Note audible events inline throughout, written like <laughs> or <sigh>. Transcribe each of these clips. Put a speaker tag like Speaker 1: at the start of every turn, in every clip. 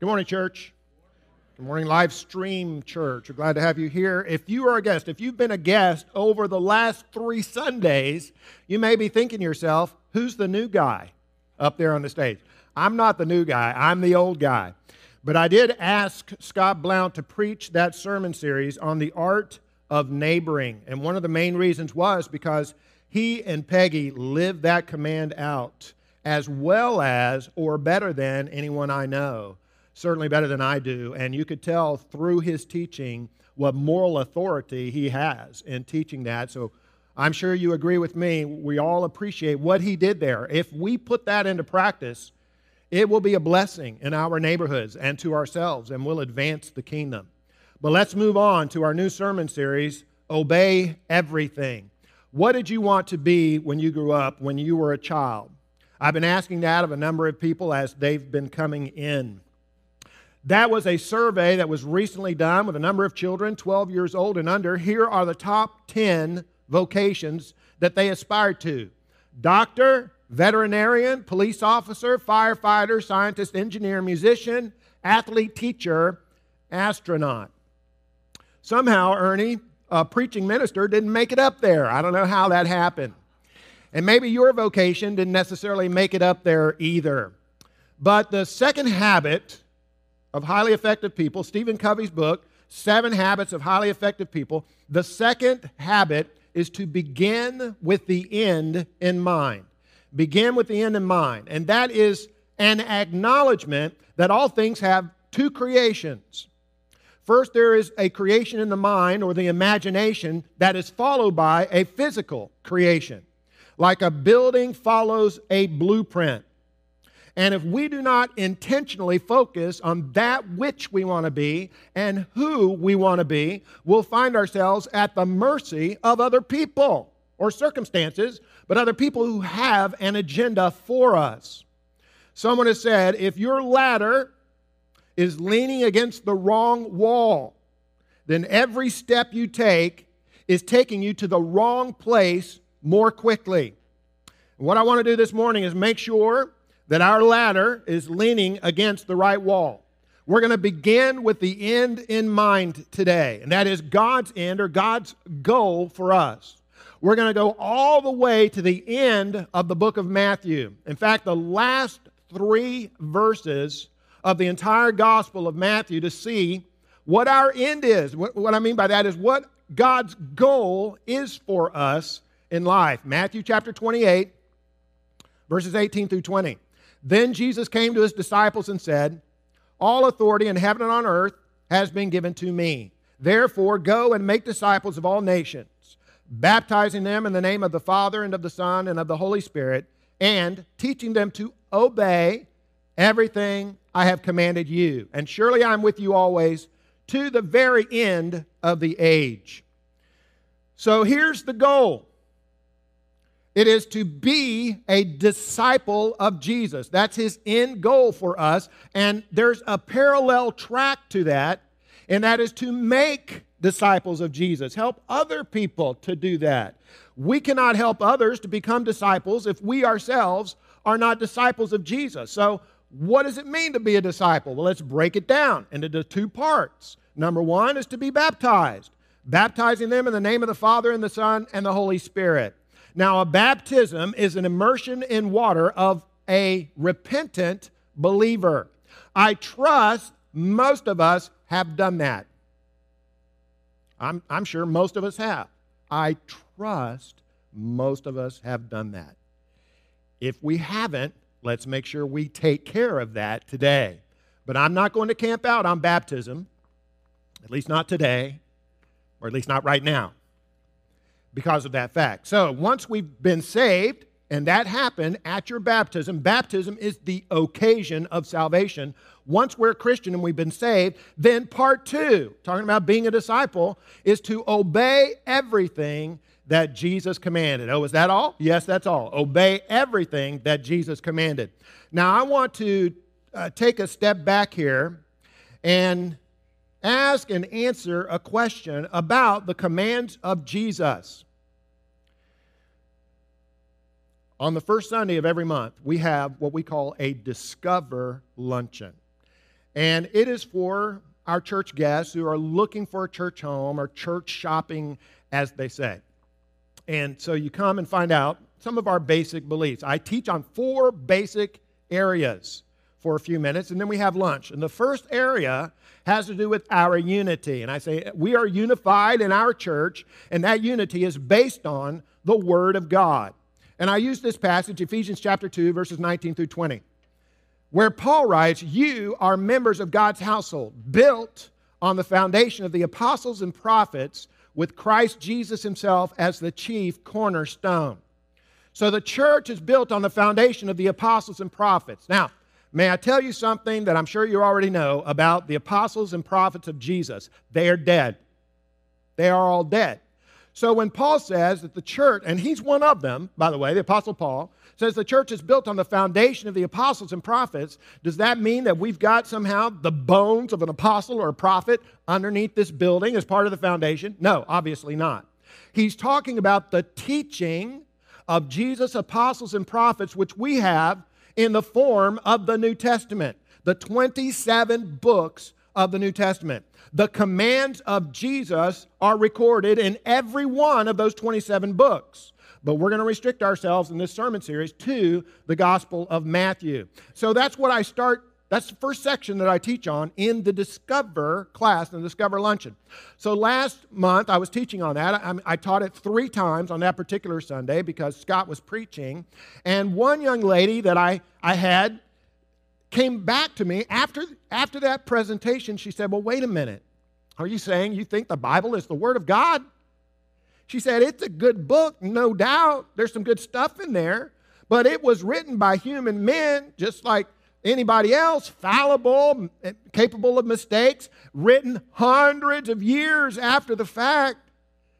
Speaker 1: Good morning, church. Good morning, live stream church. We're glad to have you here. If you are a guest, if you've been a guest over the last three Sundays, you may be thinking to yourself, who's the new guy up there on the stage? I'm not the new guy, I'm the old guy. But I did ask Scott Blount to preach that sermon series on the art of neighboring. And one of the main reasons was because he and Peggy lived that command out as well as or better than anyone I know certainly better than I do. And you could tell through his teaching what moral authority he has in teaching that. So I'm sure you agree with me. We all appreciate what he did there. If we put that into practice, it will be a blessing in our neighborhoods and to ourselves, and will advance the kingdom. But let's move on to our new sermon series Obey Everything. What did you want to be when you grew up, when you were a child? I've been asking that of a number of people as they've been coming in. That was a survey that was recently done with a number of children, 12 years old and under. Here are the top 10 vocations that they aspire to doctor, veterinarian, police officer, firefighter, scientist, engineer, musician, athlete, teacher, astronaut. Somehow, Ernie, a preaching minister, didn't make it up there. I don't know how that happened. And maybe your vocation didn't necessarily make it up there either. But the second habit of highly effective people, Stephen Covey's book, Seven Habits of Highly Effective People. The second habit is to begin with the end in mind. Begin with the end in mind. And that is an acknowledgement that all things have two creations. First, there is a creation in the mind or the imagination that is followed by a physical creation. Like a building follows a blueprint. And if we do not intentionally focus on that which we want to be and who we want to be, we'll find ourselves at the mercy of other people or circumstances, but other people who have an agenda for us. Someone has said if your ladder is leaning against the wrong wall, then every step you take is taking you to the wrong place more quickly. What I want to do this morning is make sure that our ladder is leaning against the right wall. We're going to begin with the end in mind today, and that is God's end or God's goal for us. We're going to go all the way to the end of the book of Matthew. In fact, the last three verses of the entire Gospel of Matthew to see what our end is. What, I mean by that is what God's goal is for us in life. Matthew chapter 28, verses 18 through 20. Then Jesus came to his disciples and said, All authority in heaven and on earth has been given to me. Therefore, go and make disciples of all nations, baptizing them in the name of the Father and of the Son and of the Holy Spirit, and teaching them to obey everything I have commanded you. And surely I'm with you always to the very end of the age. So here's the goal it is to be a disciple of Jesus. That's his end goal for us. And there's a parallel track to that, and that is to make disciples of Jesus. Help other people to do that. We cannot help others to become disciples if we ourselves are not disciples of Jesus. So, what does it mean to be a disciple? Well, let's break it down into two parts. Number one is to be baptized, baptizing them in the name of the Father and the Son and the Holy Spirit. Now, a baptism is an immersion in water of a repentant believer. I trust most of us have done that. I'm, I'm sure most of us have. I trust most of us have done that. If we haven't, let's make sure we take care of that today. But I'm not going to camp out on baptism, at least not today, or at least not right now because of that fact. So once we've been saved, and that happened at your baptism, baptism is the occasion of salvation. Once we're a Christian and we've been saved, then part two, talking about being a disciple, is to obey everything that Jesus commanded. Oh, is that all? Yes, that's all. Obey everything that Jesus commanded. Now, I want to uh, take a step back here and ask and answer a question about the commands of Jesus. On the first Sunday of every month, we have what we call a Discover Luncheon. And it is for our church guests who are looking for a church home or church shopping, as they say. And so you come and find out some of our basic beliefs. I teach on four basic areas for a few minutes, and then we have lunch. And the first area has to do with our unity. And I say we are unified in our church, and that unity is based on the Word of God. And I use this passage, Ephesians chapter 2, verses 19 through 20 where Paul writes, You are members of God's household, built on the foundation of the apostles and prophets, with Christ Jesus himself as the chief cornerstone. So the church is built on the foundation of the apostles and prophets. Now, may I tell you something that I'm sure you already know about the apostles and prophets of Jesus? They are dead. They are all dead. So when Paul says that the church, and he's one of them, by the way, the Apostle Paul, says the church is built on the foundation of the apostles and prophets, does that mean that we've got somehow the bones of an apostle or a prophet underneath this building as part of the foundation? No, obviously not. He's talking about the teaching of Jesus' apostles and prophets, which we have in the form of the New Testament, the 27 books of the New Testament. The commands of Jesus are recorded in every one of those 27 books. But we're going to restrict ourselves in this sermon series to the Gospel of Matthew. So that's what I start that's the first section that I teach on in the Discover class, and the Discover Luncheon. So last month I was teaching on that. I, I, taught it three times on that particular Sunday because Scott was preaching. And one young lady that I, I had came back to me after, after that presentation. She said, Well, wait a minute. Are you saying you think the Bible is the Word of God? She said, It's a good book, no doubt. There's some good stuff in there, but it was written by human men, just like anybody else, fallible, capable of mistakes, written hundreds of years after the fact.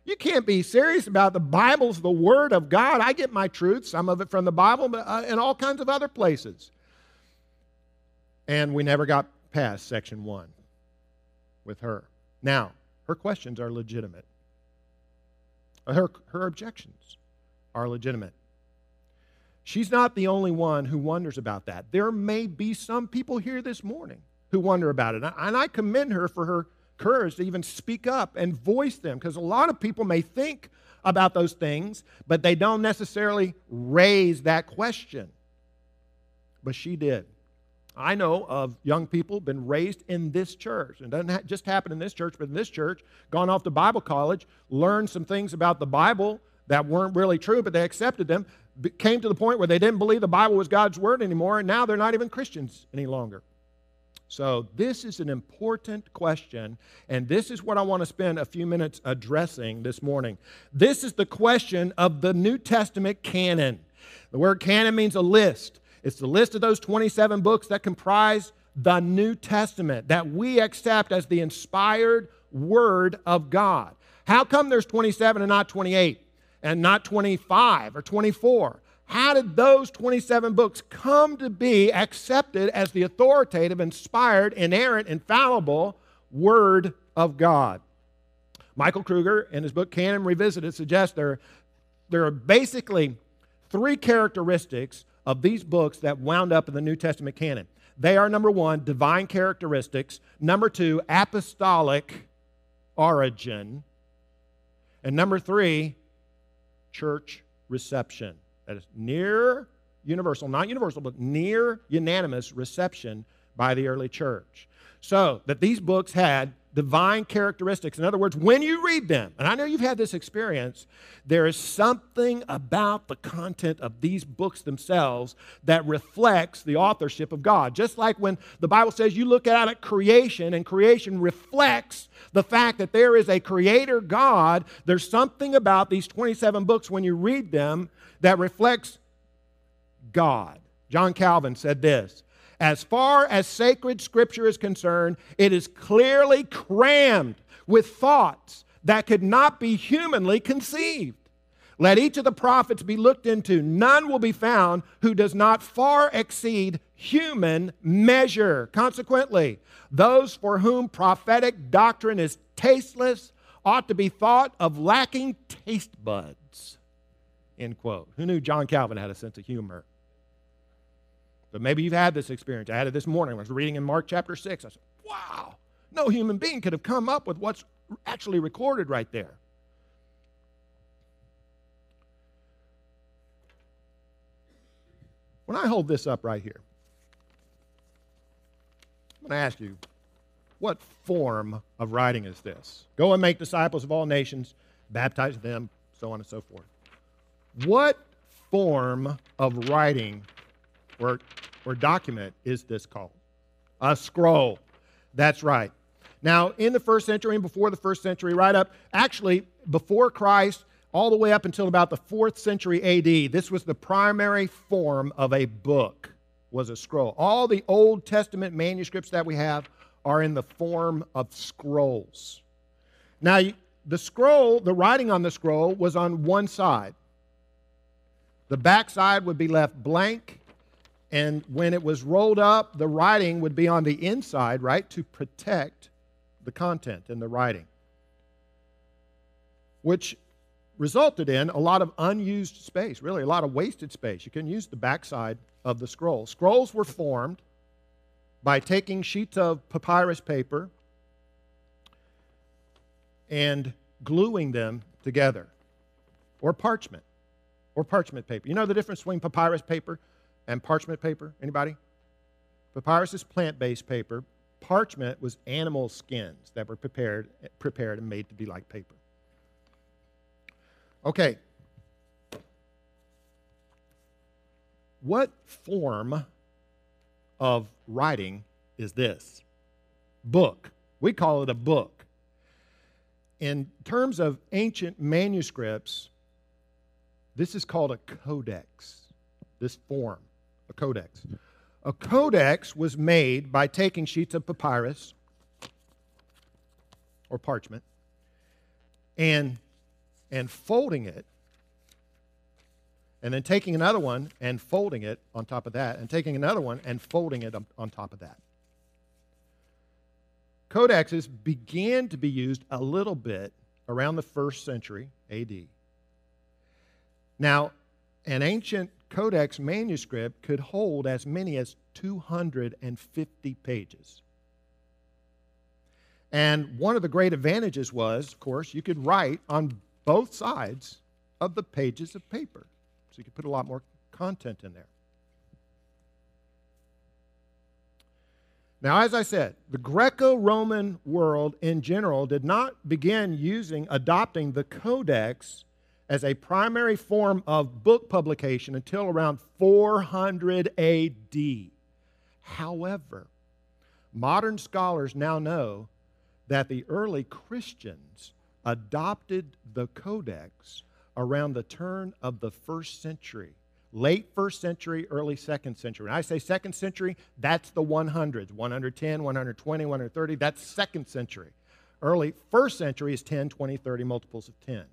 Speaker 1: You can't be serious about the Bible's the Word of God. I get my truth, some of it from the Bible, but uh, in all kinds of other places. And we never got past section one with her. Now, her questions are legitimate. Her, her objections are legitimate. She's not the only one who wonders about that. There may be some people here this morning who wonder about it. And I commend her for her courage to even speak up and voice them because a lot of people may think about those things, but they don't necessarily raise that question. But she did. I know of young people been raised in this church. And doesn't ha- just happen in this church, but in this church, gone off to Bible college, learned some things about the Bible that weren't really true, but they accepted them, came to the point where they didn't believe the Bible was God's word anymore, and now they're not even Christians any longer. So, this is an important question, and this is what I want to spend a few minutes addressing this morning. This is the question of the New Testament canon. The word canon means a list. It's the list of those 27 books that comprise the New Testament that we accept as the inspired Word of God. How come there's 27 and not 28 and not 25 or 24? How did those 27 books come to be accepted as the authoritative, inspired, inerrant, infallible Word of God? Michael Kruger, in his book Canon Revisited, suggests there, there are basically three characteristics of these books that wound up in the New Testament canon. They are number one, divine characteristics, number two, apostolic origin, and number three, church reception. That is near universal, not universal, but near unanimous reception by the early church. So that these books had divine characteristics. In other words, when you read them, and I know you've had this experience, there is something about the content of these books themselves that reflects the authorship of God. Just like when the Bible says you look out at creation and creation reflects the fact that there is a creator God, there's something about these 27 books when you read them that reflects God. John Calvin said this as far as sacred scripture is concerned, it is clearly crammed with thoughts that could not be humanly conceived. Let each of the prophets be looked into. None will be found who does not far exceed human measure. Consequently, those for whom prophetic doctrine is tasteless ought to be thought of lacking taste buds. End quote. Who knew John Calvin had a sense of humor? But maybe you've had this experience. I had it this morning. I was reading in Mark chapter 6. I said, wow, no human being could have come up with what's actually recorded right there. When I hold this up right here, I'm going to ask you, what form of writing is this? Go and make disciples of all nations, baptize them, so on and so forth. What form of writing or, or document is this called? A scroll. That's right. Now, in the first century and before the first century, right up, actually, before Christ, all the way up until about the fourth century AD, this was the primary form of a book, was a scroll. All the Old Testament manuscripts that we have are in the form of scrolls. Now, the scroll, the writing on the scroll was on one side. The back side would be left blank, and when it was rolled up, the writing would be on the inside, right, to protect the content in the writing, which resulted in a lot of unused space, really, a lot of wasted space. You can use the backside of the scroll. Scrolls were formed by taking sheets of papyrus paper and gluing them together, or parchment, or parchment paper. You know the difference between papyrus paper and parchment paper? Anybody? Papyrus is plant-based paper. Parchment was animal skins that were prepared, prepared and made to be like paper. Okay. What form of writing is this? Book. We call it a book. In terms of ancient manuscripts, this is called a codex, this form, codex. A codex was made by taking sheets of papyrus or parchment and, and folding it, and then taking another one and folding it on top of that, and taking another one and folding it on top of that. Codexes began to be used a little bit around the first century AD. Now, an ancient codex manuscript could hold as many as 250 pages. And one of the great advantages was, of course, you could write on both sides of the pages of paper. So you could put a lot more content in there. Now, as I said, the Greco Roman world in general did not begin using, adopting the codex as a primary form of book publication until around 400 AD. However, modern scholars now know that the early Christians adopted the codex around the turn of the first century. Late first century, early second century. When I say second century, that's the 100s 110, 120, 130. That's second century. Early first century is 10, 20, 30, multiples of 10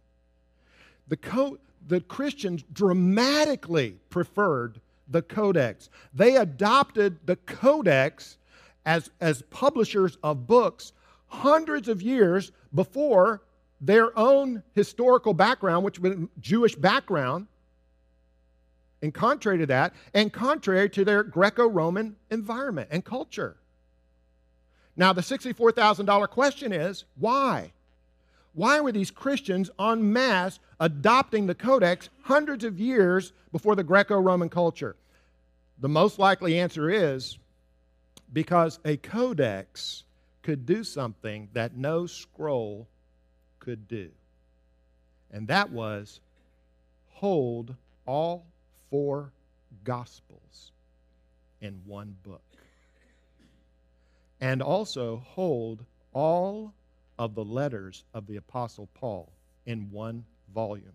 Speaker 1: the, co- the Christians dramatically preferred the Codex. They adopted the Codex as, as publishers of books hundreds of years before their own historical background, which was Jewish background, and contrary to that, and contrary to their Greco Roman environment and culture. Now, the $64,000 question is why? Why were these Christians en masse adopting the Codex hundreds of years before the Greco Roman culture? The most likely answer is because a codex could do something that no scroll could do. And that was hold all four gospels in one book. And also hold all of the letters of the Apostle Paul in one volume.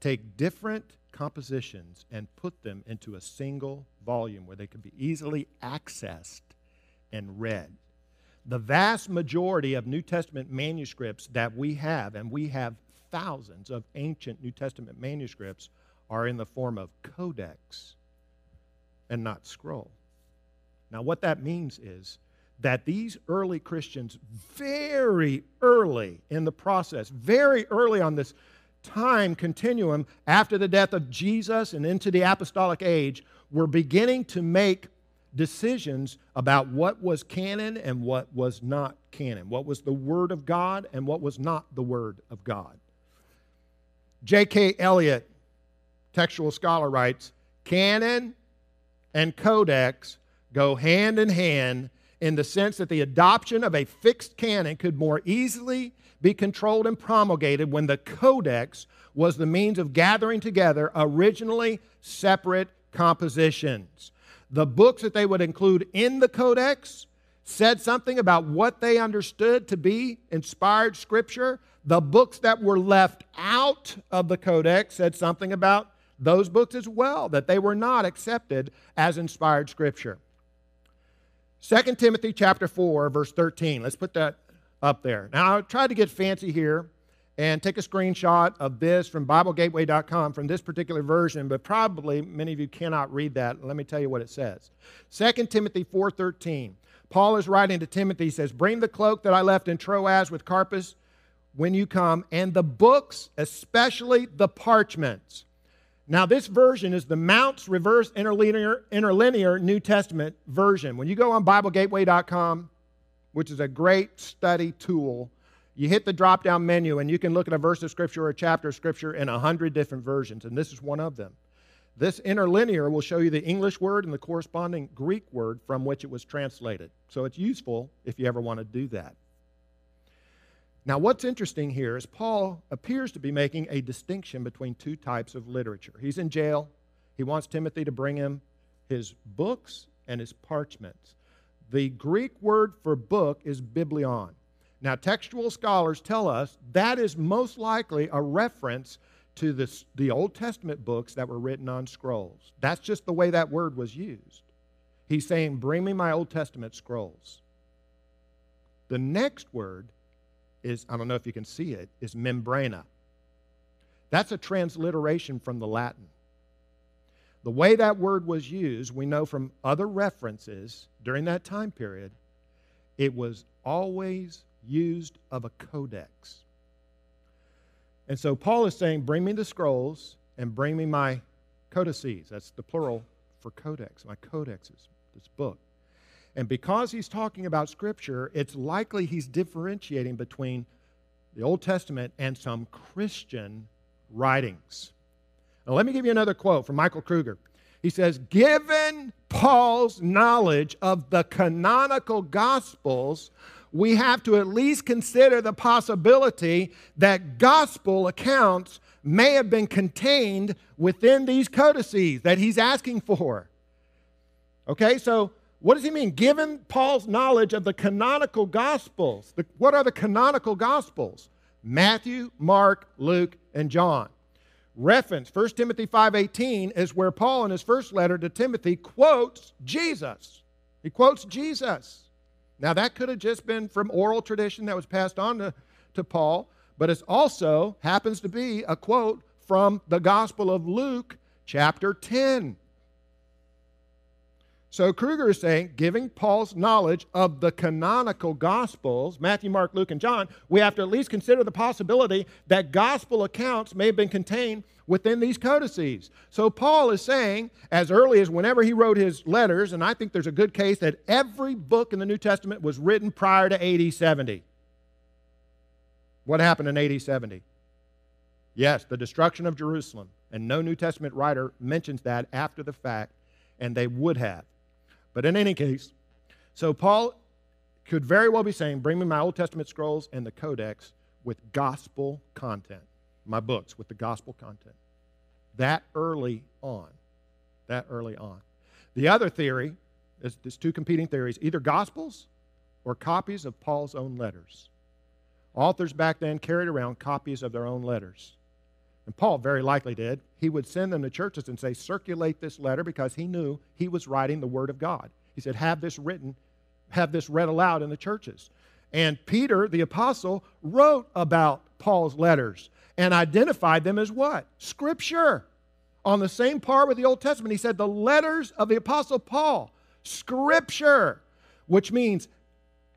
Speaker 1: Take different compositions and put them into a single volume where they can be easily accessed and read. The vast majority of New Testament manuscripts that we have, and we have thousands of ancient New Testament manuscripts, are in the form of codex and not scroll. Now, what that means is that these early Christians, very early in the process, very early on this time continuum after the death of Jesus and into the apostolic age were beginning to make decisions about what was canon and what was not canon, what was the Word of God and what was not the Word of God. J.K. Elliott, textual scholar, writes Canon and codex go hand in hand in the sense that the adoption of a fixed canon could more easily be controlled and promulgated when the codex was the means of gathering together originally separate compositions. The books that they would include in the codex said something about what they understood to be inspired scripture. The books that were left out of the codex said something about those books as well, that they were not accepted as inspired scripture. 2 Timothy chapter 4, verse 13. Let's put that up there. Now, I tried to get fancy here and take a screenshot of this from BibleGateway.com from this particular version, but probably many of you cannot read that. Let me tell you what it says. 2 Timothy 4.13. Paul is writing to Timothy, he says, Bring the cloak that I left in Troas with Carpus when you come, and the books, especially the parchments now, this version is the Mounce Reverse Interlinear, Interlinear New Testament version. When you go on BibleGateway.com, which is a great study tool, you hit the drop down menu and you can look at a verse of Scripture or a chapter of Scripture in a hundred different versions, and this is one of them. This interlinear will show you the English word and the corresponding Greek word from which it was translated. So it's useful if you ever want to do that. Now, what's interesting here is Paul appears to be making a distinction between two types of literature. He's in jail. He wants Timothy to bring him his books and his parchments. The Greek word for book is biblion. Now, textual scholars tell us that is most likely a reference to this, the Old Testament books that were written on scrolls. That's just the way that word was used. He's saying, Bring me my Old Testament scrolls. The next word is, I don't know if you can see it, is membrana. That's a transliteration from the Latin. The way that word was used, we know from other references during that time period, it was always used of a codex. And so Paul is saying, Bring me the scrolls and bring me my codices. That's the plural for codex, my codexes, this book. And because he's talking about Scripture, it's likely he's differentiating between the Old Testament and some Christian writings. Now, let me give you another quote from Michael Kruger. He says, Given Paul's knowledge of the canonical Gospels, we have to at least consider the possibility that gospel accounts may have been contained within these codices that he's asking for. Okay, so what does he mean? Given Paul's knowledge of the canonical gospels, the, what are the canonical gospels? Matthew, Mark, Luke, and John. Reference 1 Timothy 5:18 is where Paul in his first letter to Timothy quotes Jesus. He quotes Jesus. Now that could have just been from oral tradition that was passed on to, to Paul, but it also happens to be a quote from the Gospel of Luke, chapter 10. So Kruger is saying, giving Paul's knowledge of the canonical Gospels, Matthew, Mark, Luke, and John, we have to at least consider the possibility that gospel accounts may have been contained within these codices. So Paul is saying, as early as whenever he wrote his letters, and I think there's a good case that every book in the New Testament was written prior to AD 70. What happened in AD 70? Yes, the destruction of Jerusalem. And no New Testament writer mentions that after the fact, and they would have. But in any case, so Paul could very well be saying, Bring me my Old Testament scrolls and the Codex with gospel content, my books with the gospel content. That early on. That early on. The other theory is there's two competing theories either gospels or copies of Paul's own letters. Authors back then carried around copies of their own letters. And Paul very likely did. He would send them to churches and say, circulate this letter because he knew he was writing the Word of God. He said, have this written, have this read aloud in the churches. And Peter, the apostle, wrote about Paul's letters and identified them as what? Scripture. On the same par with the Old Testament, he said, the letters of the apostle Paul, Scripture, which means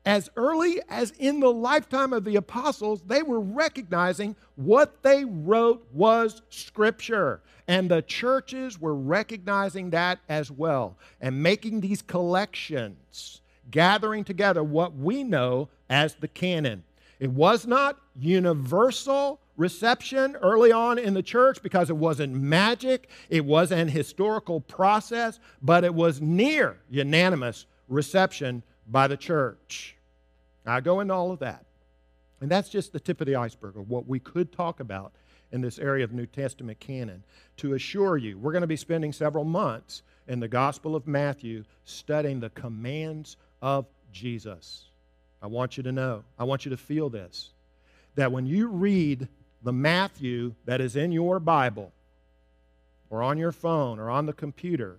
Speaker 1: as early as in the lifetime of the apostles, they were recognizing what they wrote was Scripture. And the churches were recognizing that as well and making these collections, gathering together what we know as the canon. It was not universal reception early on in the church because it wasn't magic, it was an historical process, but it was near unanimous reception by the church. I go into all of that. And that's just the tip of the iceberg of what we could talk about in this area of New Testament canon. To assure you, we're going to be spending several months in the Gospel of Matthew studying the commands of Jesus. I want you to know, I want you to feel this that when you read the Matthew that is in your Bible, or on your phone, or on the computer,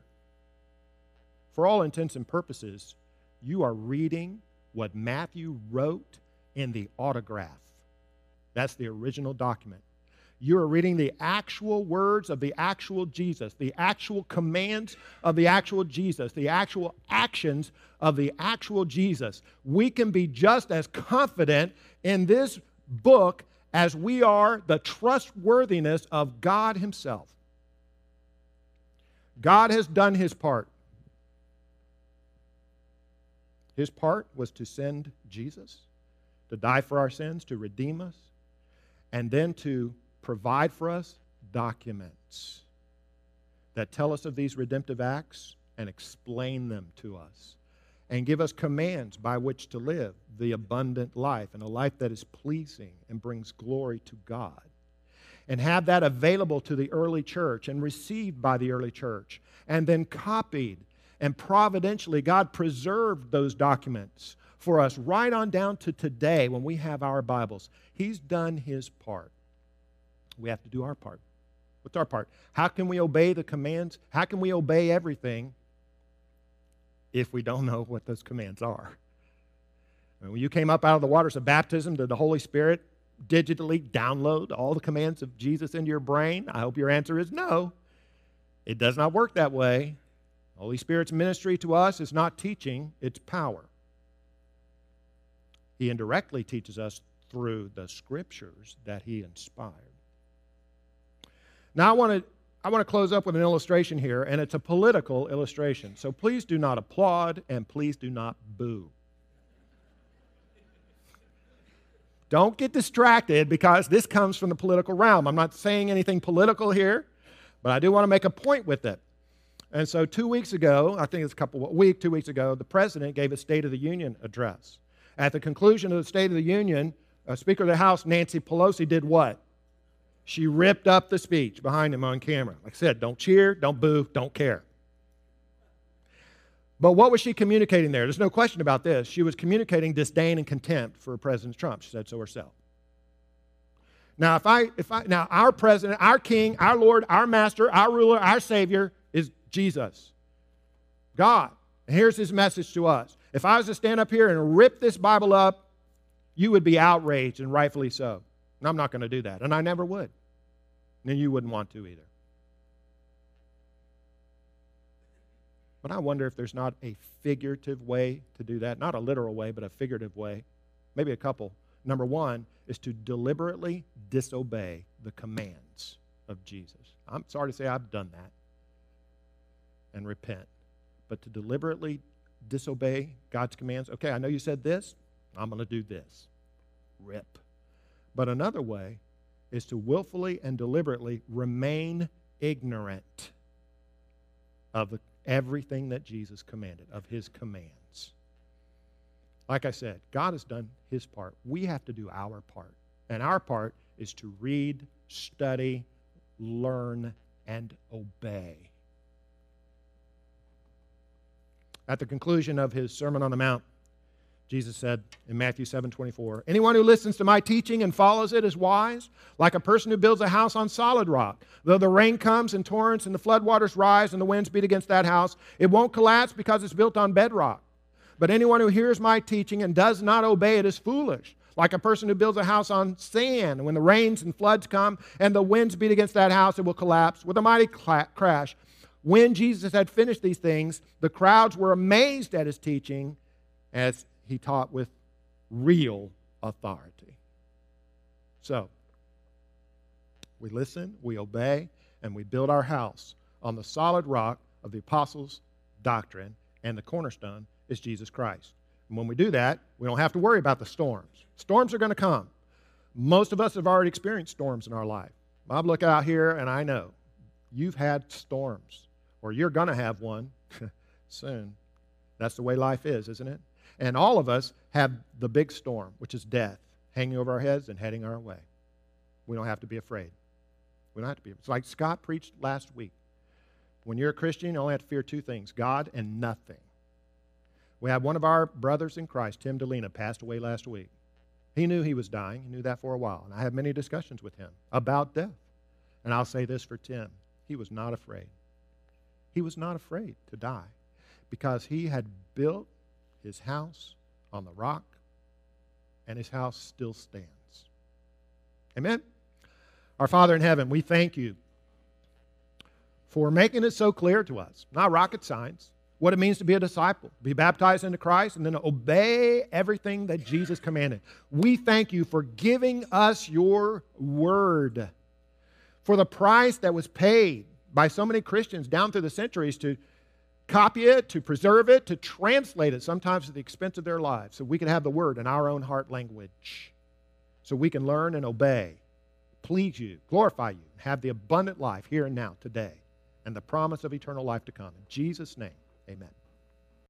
Speaker 1: for all intents and purposes, you are reading what Matthew wrote in the autograph. That's the original document. You are reading the actual words of the actual Jesus, the actual commands of the actual Jesus, the actual actions of the actual Jesus. We can be just as confident in this book as we are the trustworthiness of God Himself. God has done His part. His part was to send Jesus to die for our sins, to redeem us, and then to provide for us documents that tell us of these redemptive acts and explain them to us and give us commands by which to live the abundant life and a life that is pleasing and brings glory to God. And have that available to the early church and received by the early church and then copied and providentially, God preserved those documents for us right on down to today when we have our Bibles. He's done his part. We have to do our part. What's our part? How can we obey the commands? How can we obey everything if we don't know what those commands are? When you came up out of the waters of baptism, did the Holy Spirit digitally download all the commands of Jesus into your brain? I hope your answer is no. It does not work that way. Holy Spirit's ministry to us is not teaching, it's power. He indirectly teaches us through the scriptures that he inspired. Now, I want to. I want to close up with an illustration here, and it's a political illustration. So please do not applaud and please do not boo. Don't get distracted because this comes from the political realm. I'm not saying anything political here, but I do want to make a point with it. And so, two weeks ago, I think it's a couple of week, two weeks ago, the president gave a State of the Union address. At the conclusion of the State of the Union, uh, Speaker of the House Nancy Pelosi did what? She ripped up the speech behind him on camera. Like I said, don't cheer, don't boo, don't care. But what was she communicating there? There's no question about this. She was communicating disdain and contempt for President Trump. She said so herself. Now, if I, if I, now our president, our king, our Lord, our master, our ruler, our savior Jesus, God. And here's his message to us. If I was to stand up here and rip this Bible up, you would be outraged, and rightfully so. And I'm not going to do that, and I never would. And you wouldn't want to either. But I wonder if there's not a figurative way to do that. Not a literal way, but a figurative way. Maybe a couple. Number one is to deliberately disobey the commands of Jesus. I'm sorry to say I've done that and repent. But to deliberately disobey God's commands, okay, I know you said this, I'm going to do this. Rip. But another way is to willfully and deliberately remain ignorant of everything that Jesus commanded, of his commands. Like I said, God has done his part. We have to do our part. And our part is to read, study, learn, and obey. At the conclusion of his Sermon on the Mount, Jesus said in Matthew 7 24, Anyone who listens to my teaching and follows it is wise, like a person who builds a house on solid rock. Though the rain comes in torrents and the floodwaters rise and the winds beat against that house, it won't collapse because it's built on bedrock. But anyone who hears my teaching and does not obey it is foolish, like a person who builds a house on sand. When the rains and floods come and the winds beat against that house, it will collapse with a mighty crash. When Jesus had finished these things, the crowds were amazed at his teaching, as he taught with real authority. So, we listen, we obey, and we build our house on the solid rock of the apostles' doctrine, and the cornerstone is Jesus Christ. And when we do that, we don't have to worry about the storms. Storms are going to come. Most of us have already experienced storms in our life. I look out here and I know you've had storms, or you're going to have one <laughs> soon. That's the way life is, isn't it? And all of us have the big storm, which is death, hanging over our heads and heading our way. We don't have to be afraid. We don't have to be. It's like Scott preached last week. When you're a Christian, you only have to fear two things God and nothing. We had one of our brothers in Christ, Tim Delina, passed away last week. He knew he was dying. He knew that for a while. And I had many discussions with him about death. And I'll say this for Tim he was not afraid. He was not afraid to die because he had built his house on the rock, and his house still stands. Amen? Our Father in heaven, we thank you for making it so clear to us, not rocket science, what it means to be a disciple, be baptized into Christ, and then obey everything that Jesus commanded. We thank you for giving us your word, for the price that was paid by so many Christians down through the centuries to copy it, to preserve it, to translate it, sometimes at the expense of their lives, so we can have the word in our own heart language, so we can learn and obey, please you, glorify you, have the abundant life here and now, today, and the promise of eternal life to come. In Jesus' name, amen.